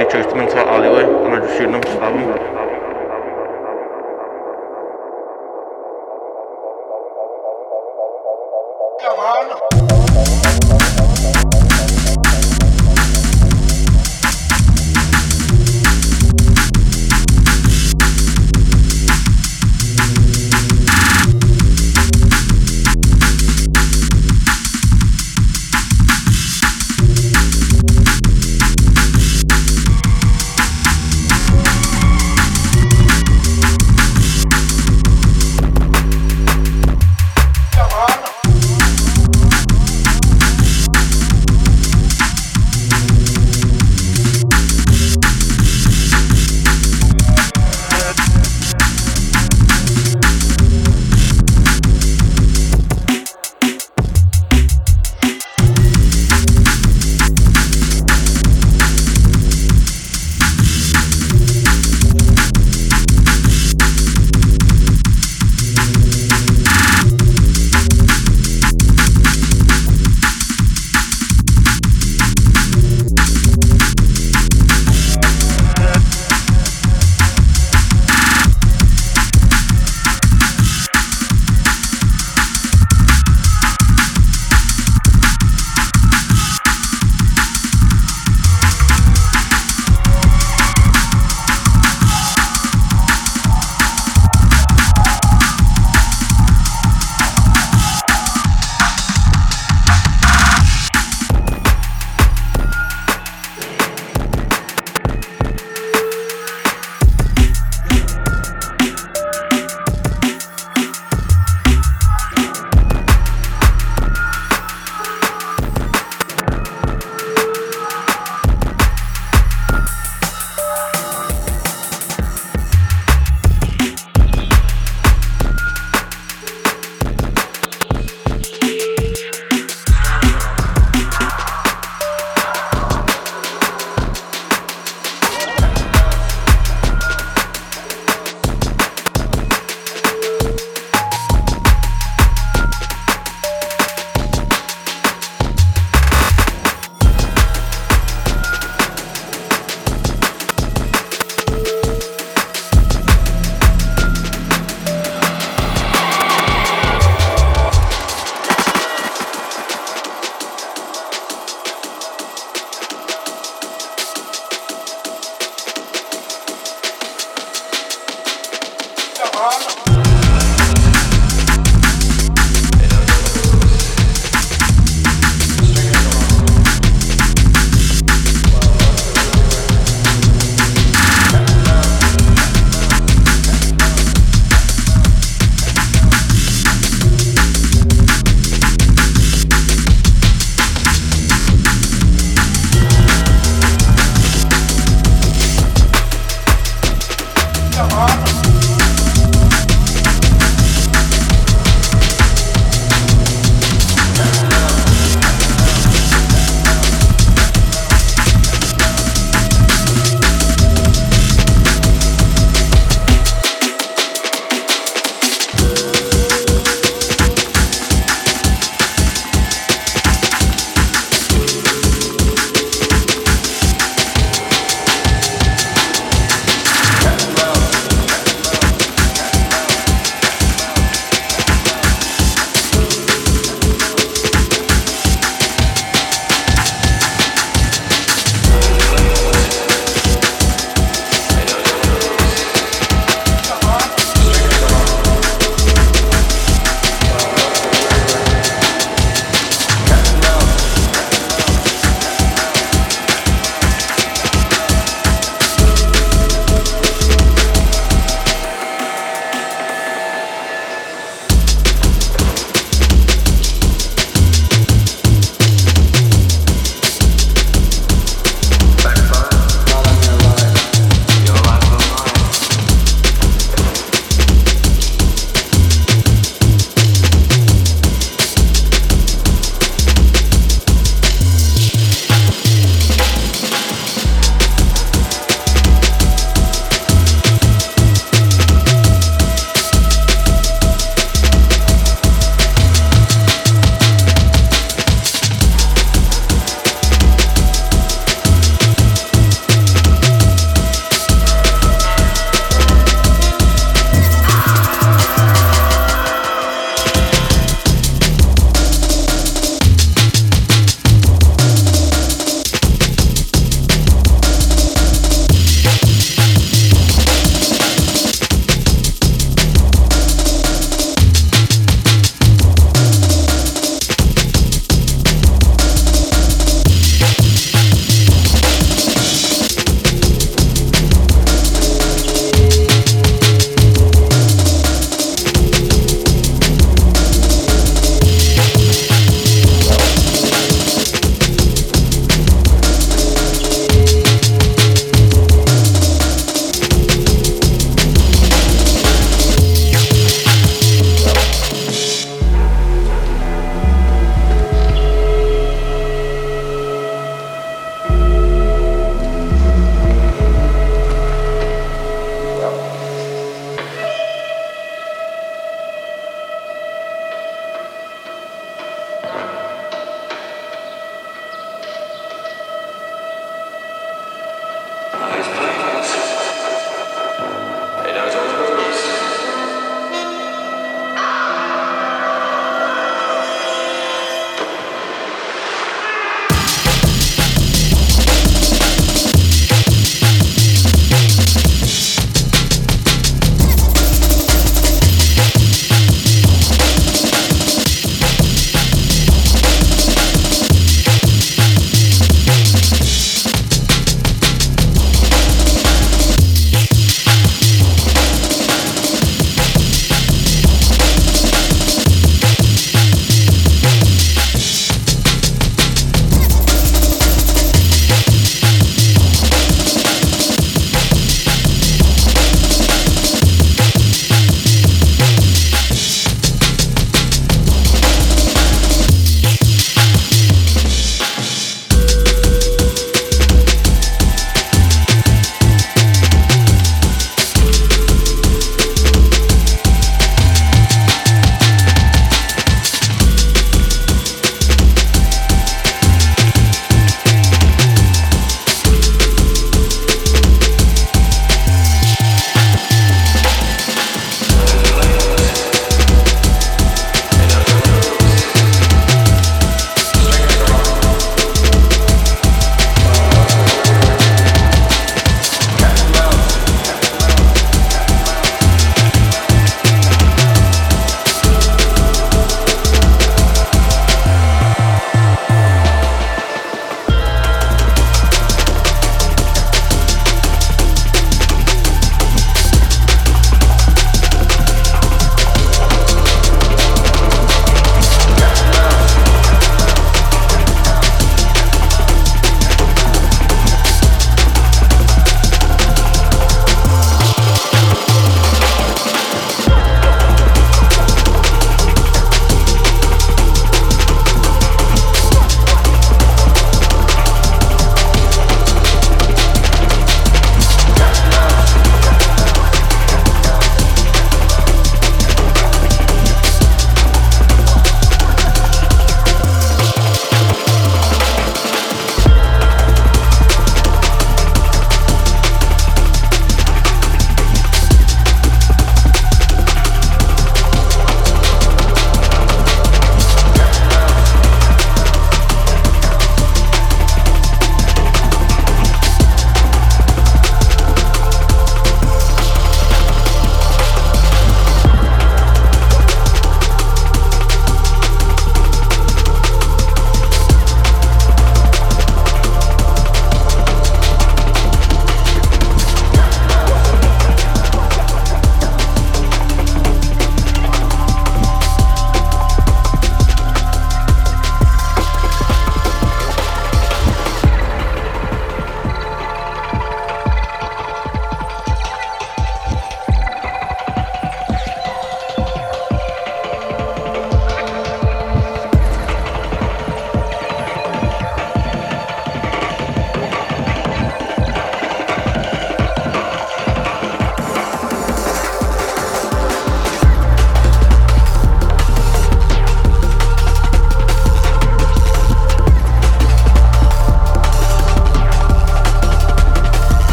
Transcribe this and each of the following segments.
Nečekal jsem se alile, ale už jednou slavím.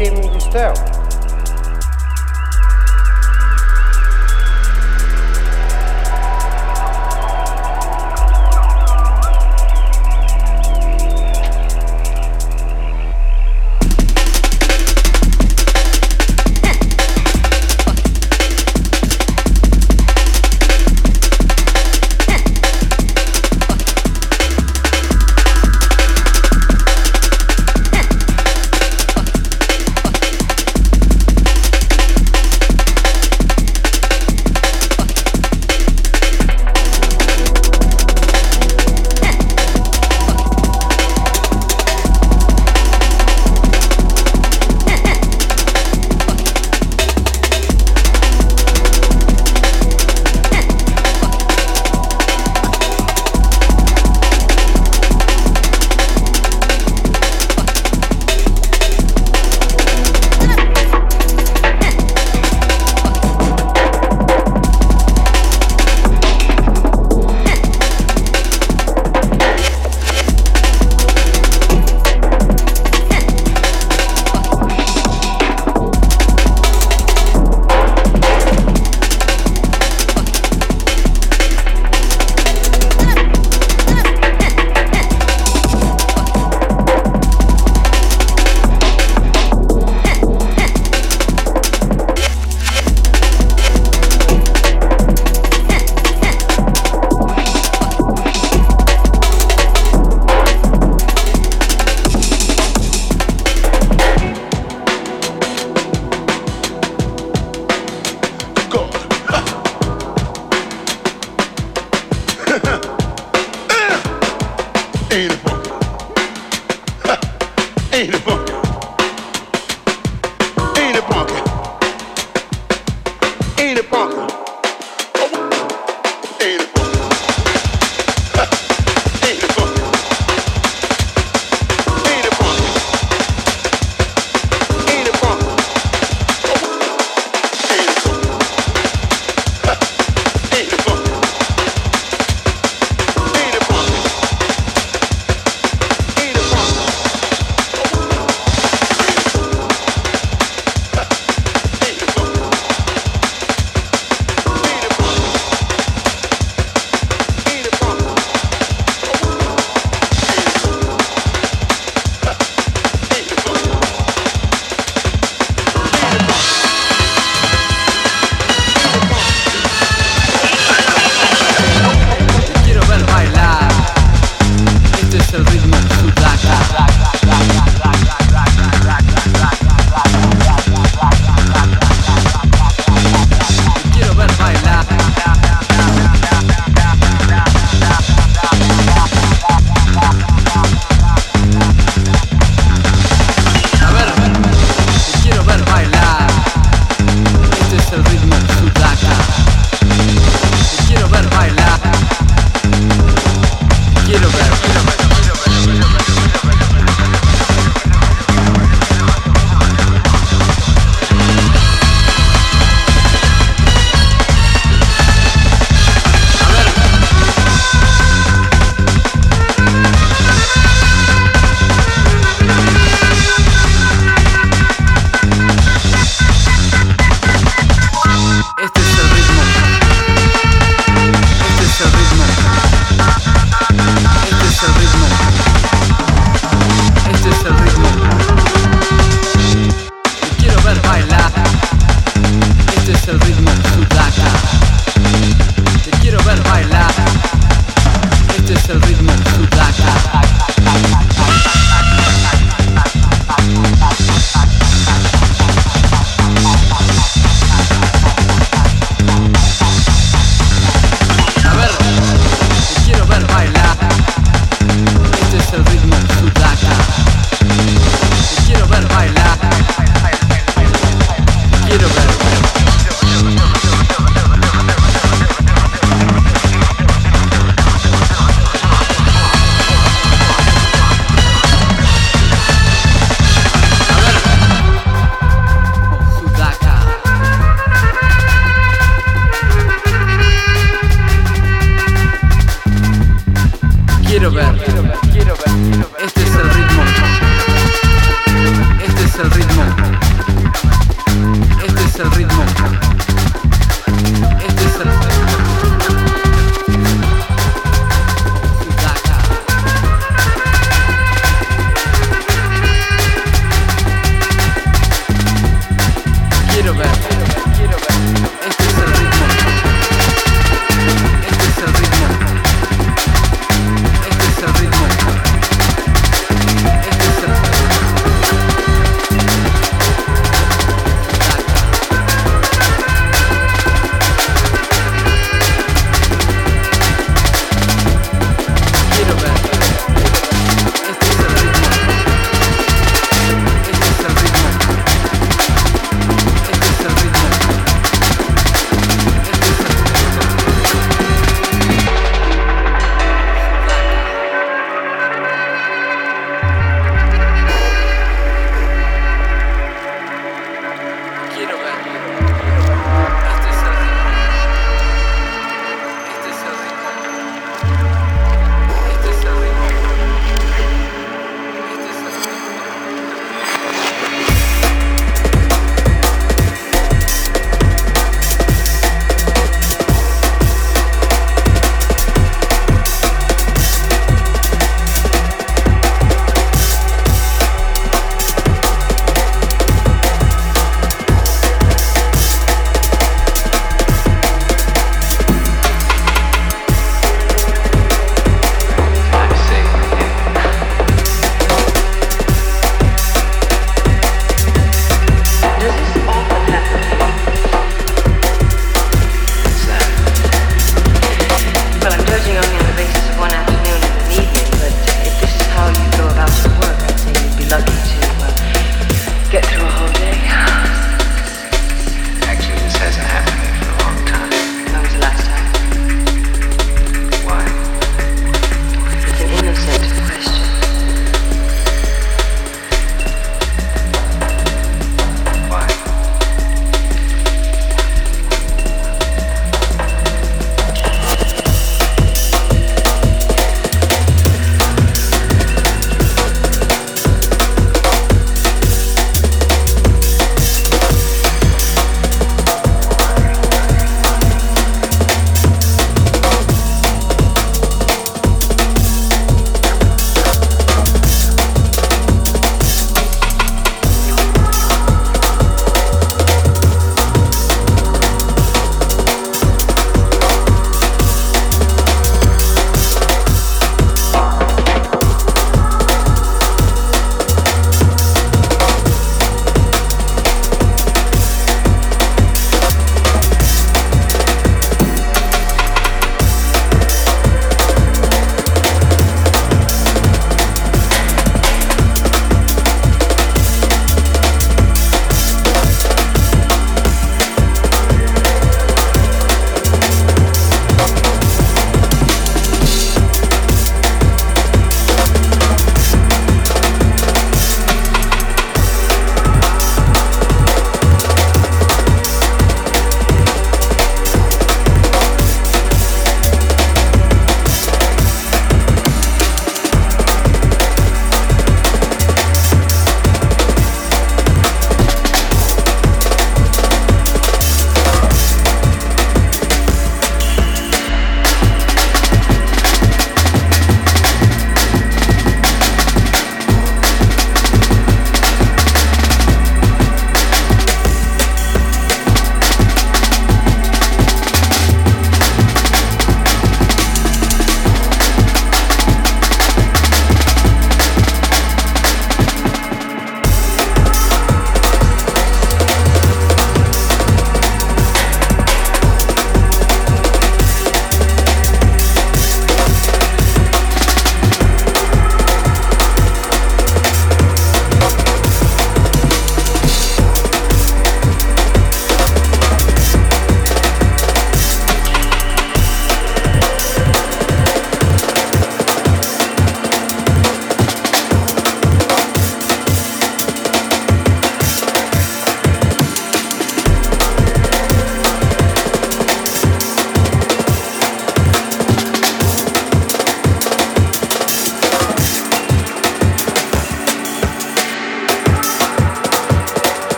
sistema industrial. Ain't it funky? Ain't it funky?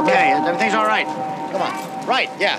Okay, everything's all right. Come on. Right, yeah.